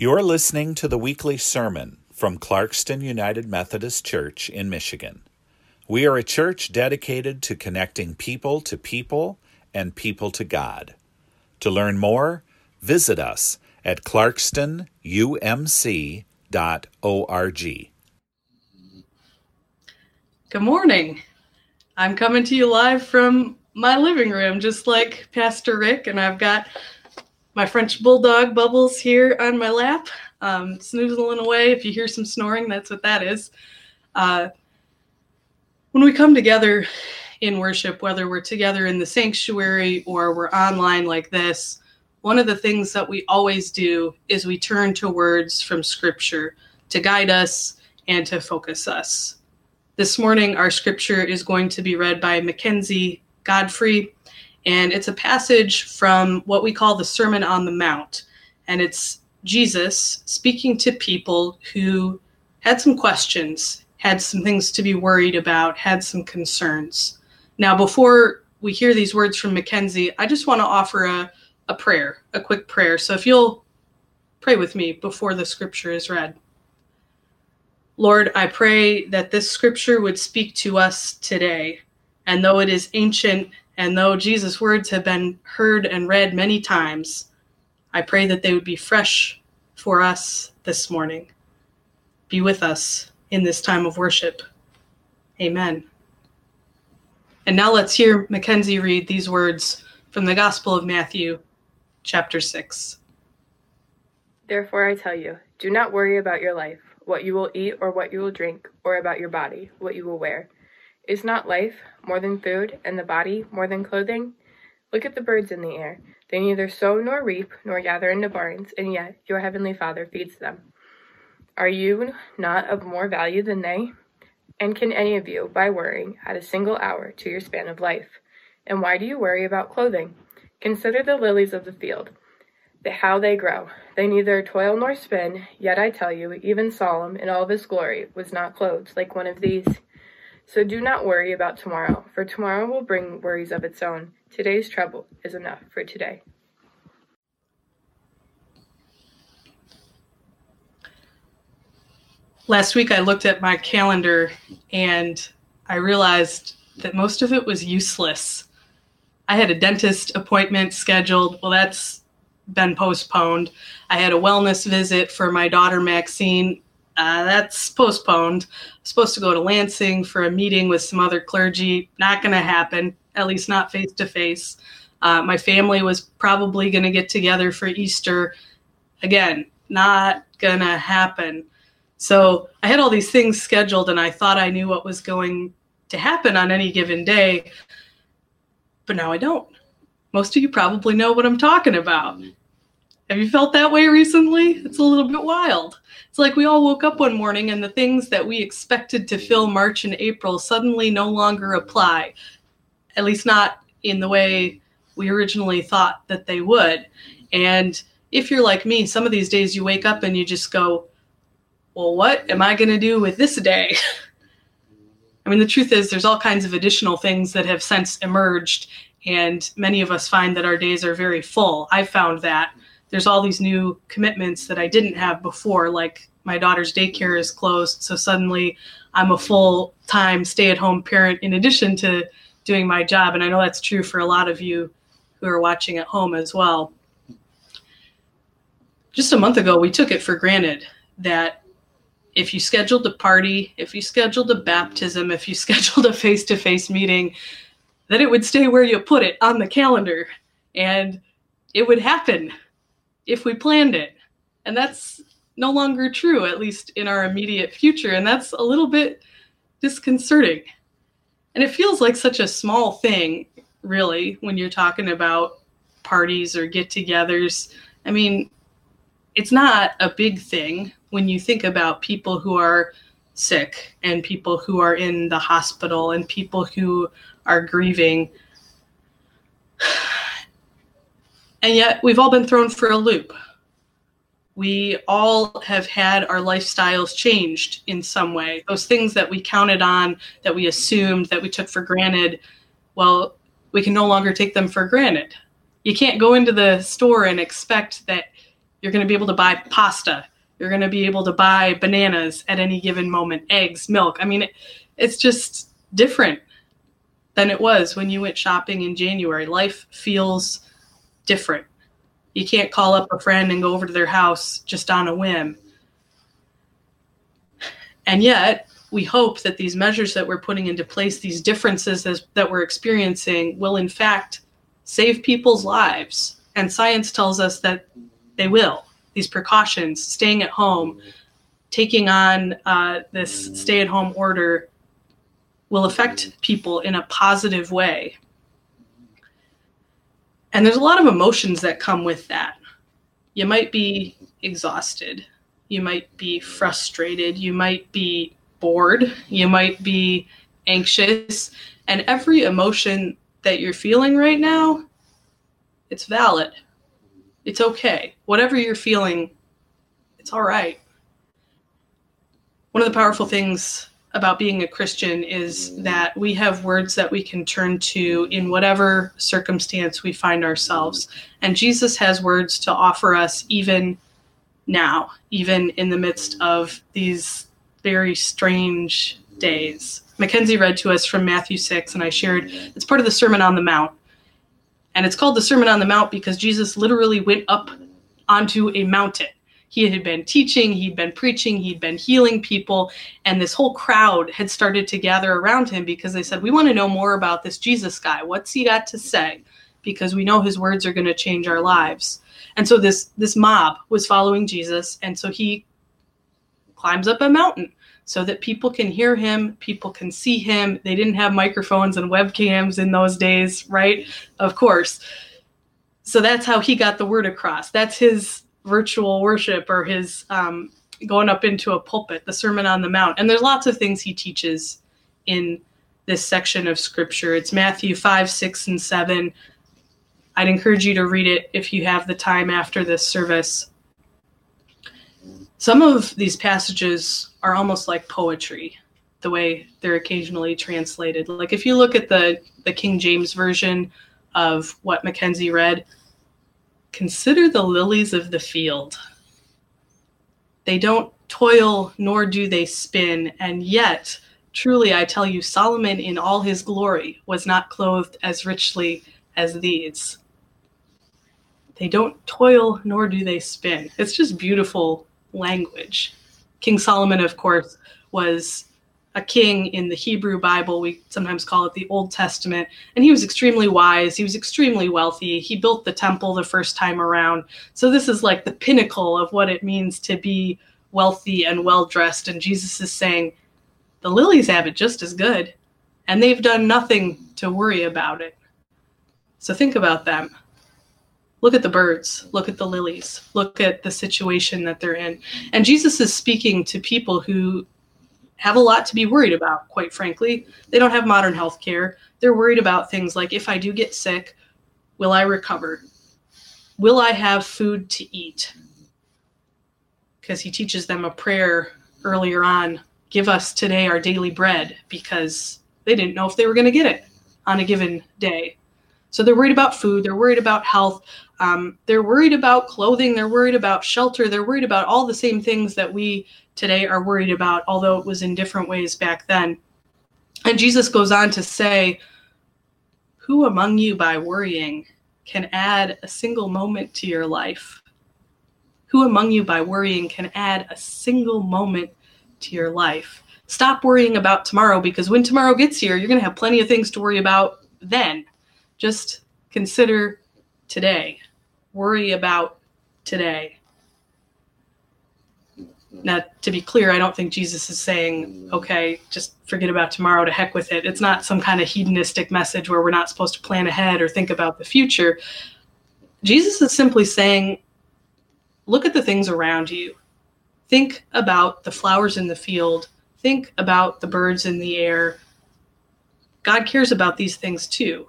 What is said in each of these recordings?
You're listening to the weekly sermon from Clarkston United Methodist Church in Michigan. We are a church dedicated to connecting people to people and people to God. To learn more, visit us at clarkstonumc.org. Good morning. I'm coming to you live from my living room, just like Pastor Rick, and I've got my French bulldog Bubbles here on my lap, um, snoozling away. If you hear some snoring, that's what that is. Uh, when we come together in worship, whether we're together in the sanctuary or we're online like this, one of the things that we always do is we turn to words from Scripture to guide us and to focus us. This morning, our scripture is going to be read by Mackenzie Godfrey, and it's a passage from what we call the Sermon on the Mount. And it's Jesus speaking to people who had some questions, had some things to be worried about, had some concerns. Now, before we hear these words from Mackenzie, I just want to offer a, a prayer, a quick prayer. So if you'll pray with me before the scripture is read. Lord, I pray that this scripture would speak to us today. And though it is ancient and though Jesus' words have been heard and read many times, I pray that they would be fresh for us this morning. Be with us in this time of worship. Amen. And now let's hear Mackenzie read these words from the Gospel of Matthew, chapter 6. Therefore, I tell you, do not worry about your life, what you will eat or what you will drink, or about your body, what you will wear. Is not life more than food, and the body more than clothing? Look at the birds in the air. They neither sow nor reap nor gather into barns, and yet your heavenly Father feeds them. Are you not of more value than they? And can any of you, by worrying, add a single hour to your span of life? And why do you worry about clothing? Consider the lilies of the field, the, how they grow. They neither toil nor spin, yet I tell you, even Solomon in all his glory was not clothed like one of these. So do not worry about tomorrow, for tomorrow will bring worries of its own. Today's trouble is enough for today. Last week I looked at my calendar and I realized that most of it was useless. I had a dentist appointment scheduled. Well, that's been postponed. I had a wellness visit for my daughter Maxine uh, that's postponed. Supposed to go to Lansing for a meeting with some other clergy. Not going to happen, at least not face to face. My family was probably going to get together for Easter. Again, not going to happen. So I had all these things scheduled and I thought I knew what was going to happen on any given day. But now I don't. Most of you probably know what I'm talking about. Have you felt that way recently? It's a little bit wild. It's like we all woke up one morning and the things that we expected to fill March and April suddenly no longer apply, at least not in the way we originally thought that they would. And if you're like me, some of these days you wake up and you just go, well, what am I going to do with this day? I mean, the truth is, there's all kinds of additional things that have since emerged, and many of us find that our days are very full. I've found that there's all these new commitments that I didn't have before, like my daughter's daycare is closed. So suddenly I'm a full time stay at home parent in addition to doing my job. And I know that's true for a lot of you who are watching at home as well. Just a month ago, we took it for granted that if you scheduled a party, if you scheduled a baptism, if you scheduled a face to face meeting, that it would stay where you put it on the calendar and it would happen if we planned it. And that's no longer true, at least in our immediate future. And that's a little bit disconcerting. And it feels like such a small thing, really, when you're talking about parties or get togethers. I mean, it's not a big thing when you think about people who are sick and people who are in the hospital and people who are grieving. And yet, we've all been thrown for a loop. We all have had our lifestyles changed in some way. Those things that we counted on, that we assumed, that we took for granted, well, we can no longer take them for granted. You can't go into the store and expect that You're going to be able to buy pasta. You're going to be able to buy bananas at any given moment, eggs, milk. I mean, it, it's just different than it was when you went shopping in January. Life feels different. You can't call up a friend and go over to their house just on a whim. And yet, we hope that these measures that we're putting into place, these differences as, that we're experiencing, will in fact save people's lives. And science tells us that they will. These precautions, staying at home, taking on uh, this stay at home order, will affect people in a positive way. And there's a lot of emotions that come with that. You might be exhausted. You might be frustrated. You might be bored. You might be anxious. And every emotion that you're feeling right now, it's valid. It's okay. Whatever you're feeling, it's all right. One of the powerful things about being a Christian is that we have words that we can turn to in whatever circumstance we find ourselves. And Jesus has words to offer us even now, even in the midst of these very strange days. Mackenzie read to us from Matthew 6, and I shared it's part of the Sermon on the Mount. And it's called the Sermon on the Mount because Jesus literally went up onto a mountain he had been teaching, he'd been preaching, he'd been healing people, and this whole crowd had started to gather around him because they said, We want to know more about this Jesus guy. What's he got to say? Because we know his words are going to change our lives. And so this this mob was following Jesus, and so he climbs up a mountain so that people can hear him, people can see him. They didn't have microphones and webcams in those days, right? Of course. So that's how he got the word across. That's his virtual worship or his um, going up into a pulpit, the Sermon on the Mount. And there's lots of things he teaches in this section of scripture. It's Matthew 5, 6, and 7. I'd encourage you to read it if you have the time after this service. Some of these passages are almost like poetry, the way they're occasionally translated. Like if you look at the, the King James version of what Mackenzie read, Consider the lilies of the field. They don't toil nor do they spin, and yet, truly I tell you, Solomon in all his glory was not clothed as richly as these. They don't toil nor do they spin. It's just beautiful language. King Solomon, of course, was a king in the Hebrew Bible. We sometimes call it the Old Testament. And he was extremely wise. He was extremely wealthy. He built the temple the first time around. So this is like the pinnacle of what it means to be wealthy and well dressed. And Jesus is saying, the lilies have it just as good. And they've done nothing to worry about it. So think about them. Look at the birds. Look at the lilies. Look at the situation that they're in. And Jesus is speaking to people who have a lot to be worried about, quite frankly. They don't have modern health care. They're worried about things like if I do get sick, will I recover? Will I have food to eat? Because he teaches them a prayer earlier on give us today our daily bread because they didn't know if they were going to get it on a given day. So they're worried about food, they're worried about health, um, they're worried about clothing, they're worried about shelter, they're worried about all the same things that we today are worried about, although it was in different ways back then. And Jesus goes on to say, Who among you by worrying can add a single moment to your life? Who among you by worrying can add a single moment to your life? Stop worrying about tomorrow because when tomorrow gets here, you're going to have plenty of things to worry about then. Just consider today. Worry about today. Now, to be clear, I don't think Jesus is saying, okay, just forget about tomorrow, to heck with it. It's not some kind of hedonistic message where we're not supposed to plan ahead or think about the future. Jesus is simply saying, look at the things around you. Think about the flowers in the field. Think about the birds in the air. God cares about these things too.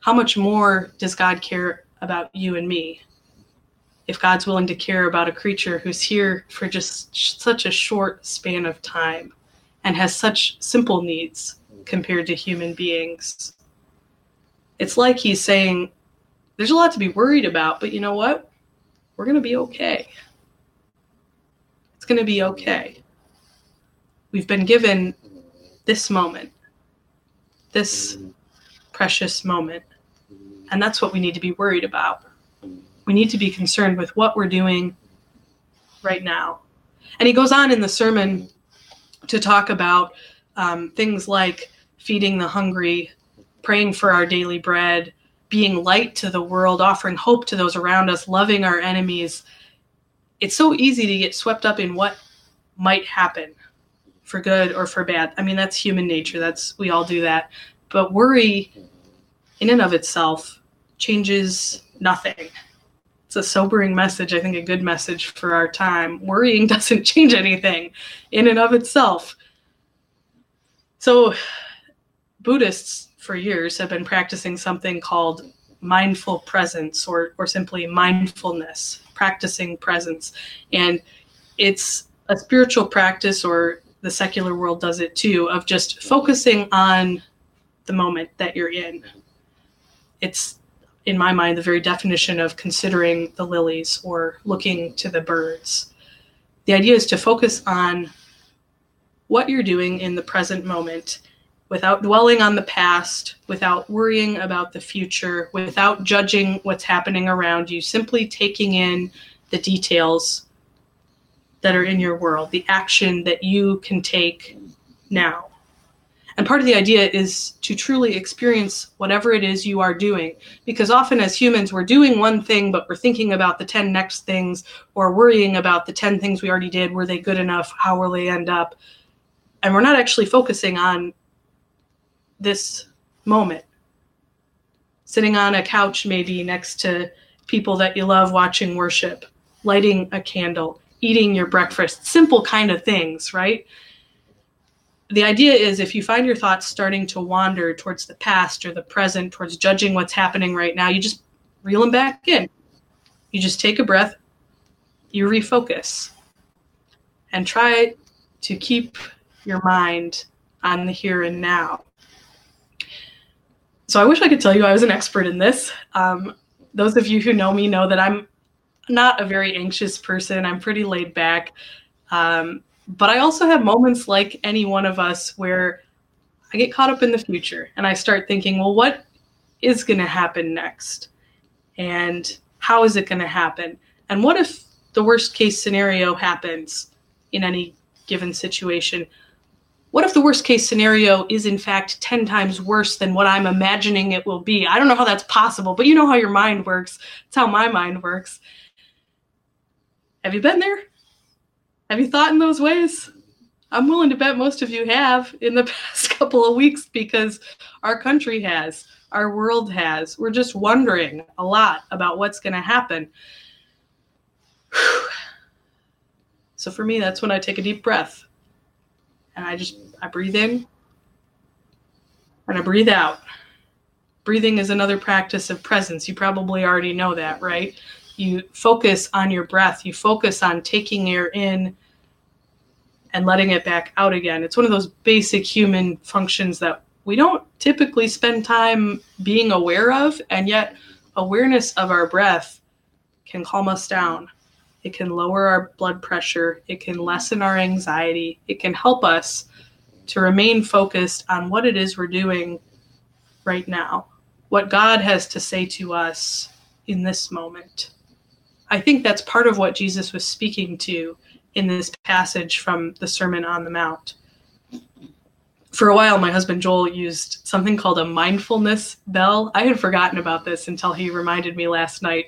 How much more does God care about you and me? If God's willing to care about a creature who's here for just sh- such a short span of time and has such simple needs compared to human beings. It's like he's saying, there's a lot to be worried about, but you know what? we're going to be okay. It's going to be okay. We've been given this moment, this precious moment. And that's what we need to be worried about. We need to be concerned with what we're doing right now. And he goes on in the sermon to talk about um, things like feeding the hungry, praying for our daily bread, being light to the world, offering hope to those around us, loving our enemies. It's so easy to get swept up in what might happen for good or for bad. I mean, that's human nature. That's we all do that. But worry in and of itself changes nothing. It's a sobering message, I think a good message for our time. Worrying doesn't change anything in and of itself. So Buddhists for years have been practicing something called mindful presence or or simply mindfulness, practicing presence. And it's a spiritual practice or the secular world does it too of just focusing on the moment that you're in it's in my mind the very definition of considering the lilies or looking to the birds the idea is to focus on what you're doing in the present moment without dwelling on the past, without worrying about the future, without judging what's happening around you, simply taking in the details that are in your world, the action that you can take now. And part of the idea is to truly experience whatever it is you are doing. Because often as humans, we're doing one thing, but we're thinking about the 10 next things or worrying about the 10 things we already did. Were they good enough? How will they end up? And we're not actually focusing on this moment. Sitting on a couch, maybe next to people that you love watching worship, lighting a candle, eating your breakfast, simple kind of things, right? The idea is if you find your thoughts starting to wander towards the past or the present, towards judging what's happening right now, you just reel them back in. You just take a breath, you refocus, and try to keep your mind on the here and now. So I wish I could tell you I was an expert in this. Um, those of you who know me know that I'm not a very anxious person. I'm pretty laid back. Um, but I also have moments like any one of us where I get caught up in the future and I start thinking, well, what is going to happen next? And how is it going to happen? And what if the worst case scenario happens in any given situation? What if the worst case scenario is in fact 10 times worse than what I'm imagining it will be? I don't know how that's possible, but you know how your mind works. It's how my mind works. Have you been there? Have you thought in those ways? I'm willing to bet most of you have in the past couple of weeks because our country has, our world has. We're just wondering a lot about what's going to happen. So for me, that's when I take a deep breath and I just I breathe in and I breathe out. Breathing is another practice of presence. You probably already know that, right? You focus on your breath, you focus on taking air in and letting it back out again. It's one of those basic human functions that we don't typically spend time being aware of, and yet awareness of our breath can calm us down. It can lower our blood pressure, it can lessen our anxiety, it can help us to remain focused on what it is we're doing right now, what God has to say to us in this moment. I think that's part of what Jesus was speaking to in this passage from the Sermon on the Mount. For a while, my husband Joel used something called a mindfulness bell. I had forgotten about this until he reminded me last night.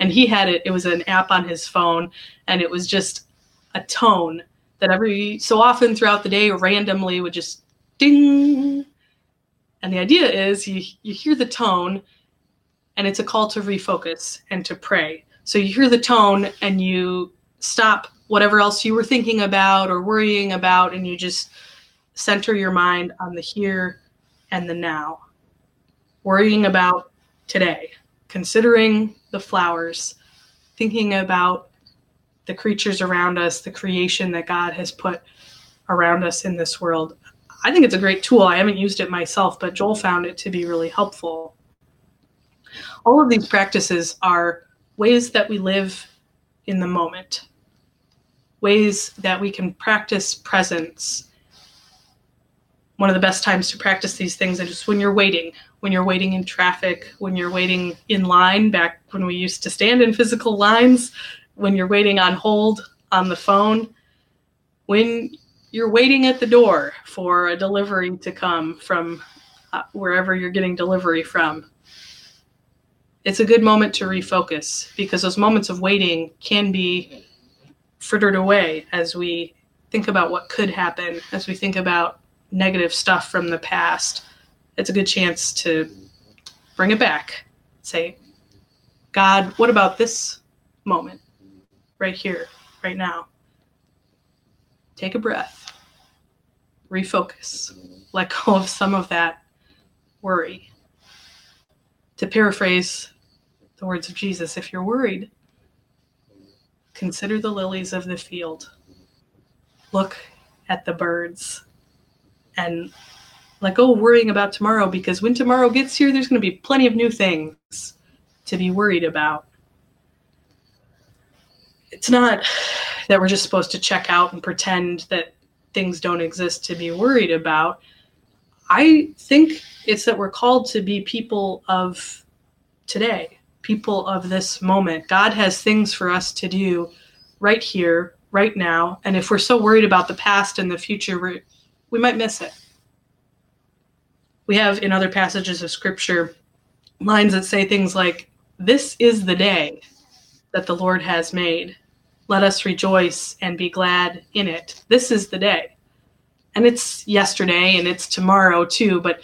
And he had it, it was an app on his phone, and it was just a tone that every so often throughout the day randomly would just ding. And the idea is you, you hear the tone, and it's a call to refocus and to pray so you hear the tone and you stop whatever else you were thinking about or worrying about, and you just center your mind on the here and the now. Worrying about today, considering the flowers, thinking about the creatures around us, the creation that God has put around us in this world. I think it's a great tool. I haven't used it myself, but Joel found it to be really helpful. All of these practices are ways that we live in the moment, ways that we can practice presence. One of the best times to practice these things is just when you're waiting, when you're waiting in traffic, when you're waiting in line, back when we used to stand in physical lines, when you're waiting on hold on the phone, when you're waiting at the door for a delivery to come from uh, wherever you're getting delivery from. It's a good moment to refocus because those moments of waiting can be frittered away as we think about what could happen, as we think about negative stuff from the past it's a good chance to bring it back. Say, God, what about this moment right here, right now? Take a breath, refocus, let go of some of that worry. To paraphrase the words of Jesus, if you're worried, consider the lilies of the field. Look at the birds and let go of worrying about tomorrow because when tomorrow gets here, there's going to be plenty of new things to be worried about. It's not that we're just supposed to check out and pretend that things don't exist to be worried about. I think it's that we're called to be people of today, people of this moment. God has things for us to do right here, right now. And if we're so worried about the past and the future, we might miss it we have in other passages of scripture lines that say things like, This is the day that the Lord has made. Let us rejoice and be glad in it. This is the day. And it's yesterday and it's tomorrow too, but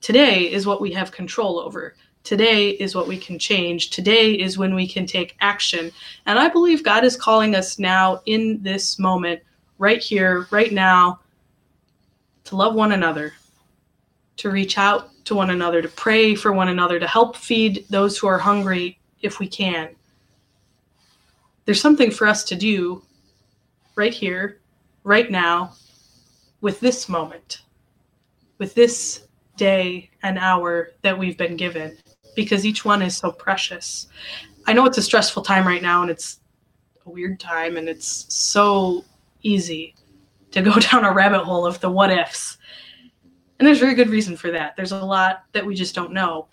today is what we have control over. Today is what we can change. Today is when we can take action. And I believe God is calling us now in this moment, right here, right now, to love one another, to reach out to one another, to pray for one another, to help feed those who are hungry if we can. There's something for us to do right here, right now, with this moment, with this day and hour that we've been given, because each one is so precious. I know it's a stressful time right now and it's a weird time and it's so easy to go down a rabbit hole of the what ifs and there's very good reason for that. There's a lot that we just don't know.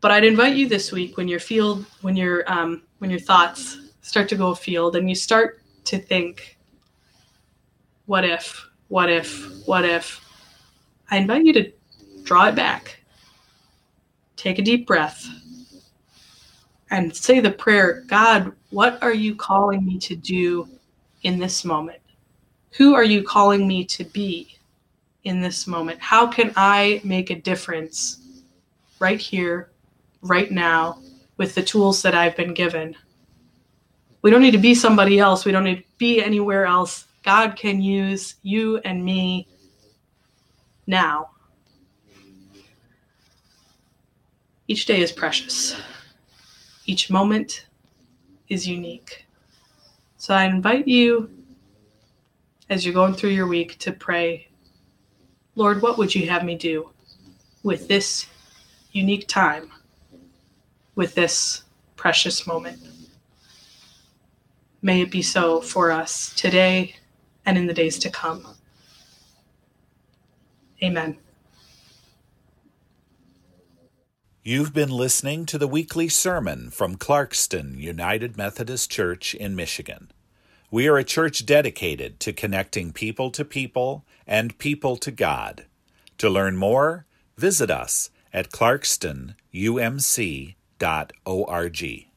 But I'd invite you this week when your field, when your um, when your thoughts start to go afield and you start to think, what if, what if, what if? I invite you to draw it back. Take a deep breath and say the prayer God, what are you calling me to do in this moment? Who are you calling me to be? in this moment? How can I make a difference right here, right now, with the tools that I've been given? We don't need to be somebody else. We don't need to be anywhere else. God can use you and me now. Each day is precious. Each moment is unique. So I invite you, as you're going through your week, to pray Lord, what would you have me do with this unique time, with this precious moment? May it be so for us today and in the days to come. Amen. You've been listening to the weekly sermon from Clarkston United Methodist Church in Michigan. We are a church dedicated to connecting people to people and people to God. To learn more, visit us at clarkstonumc.org.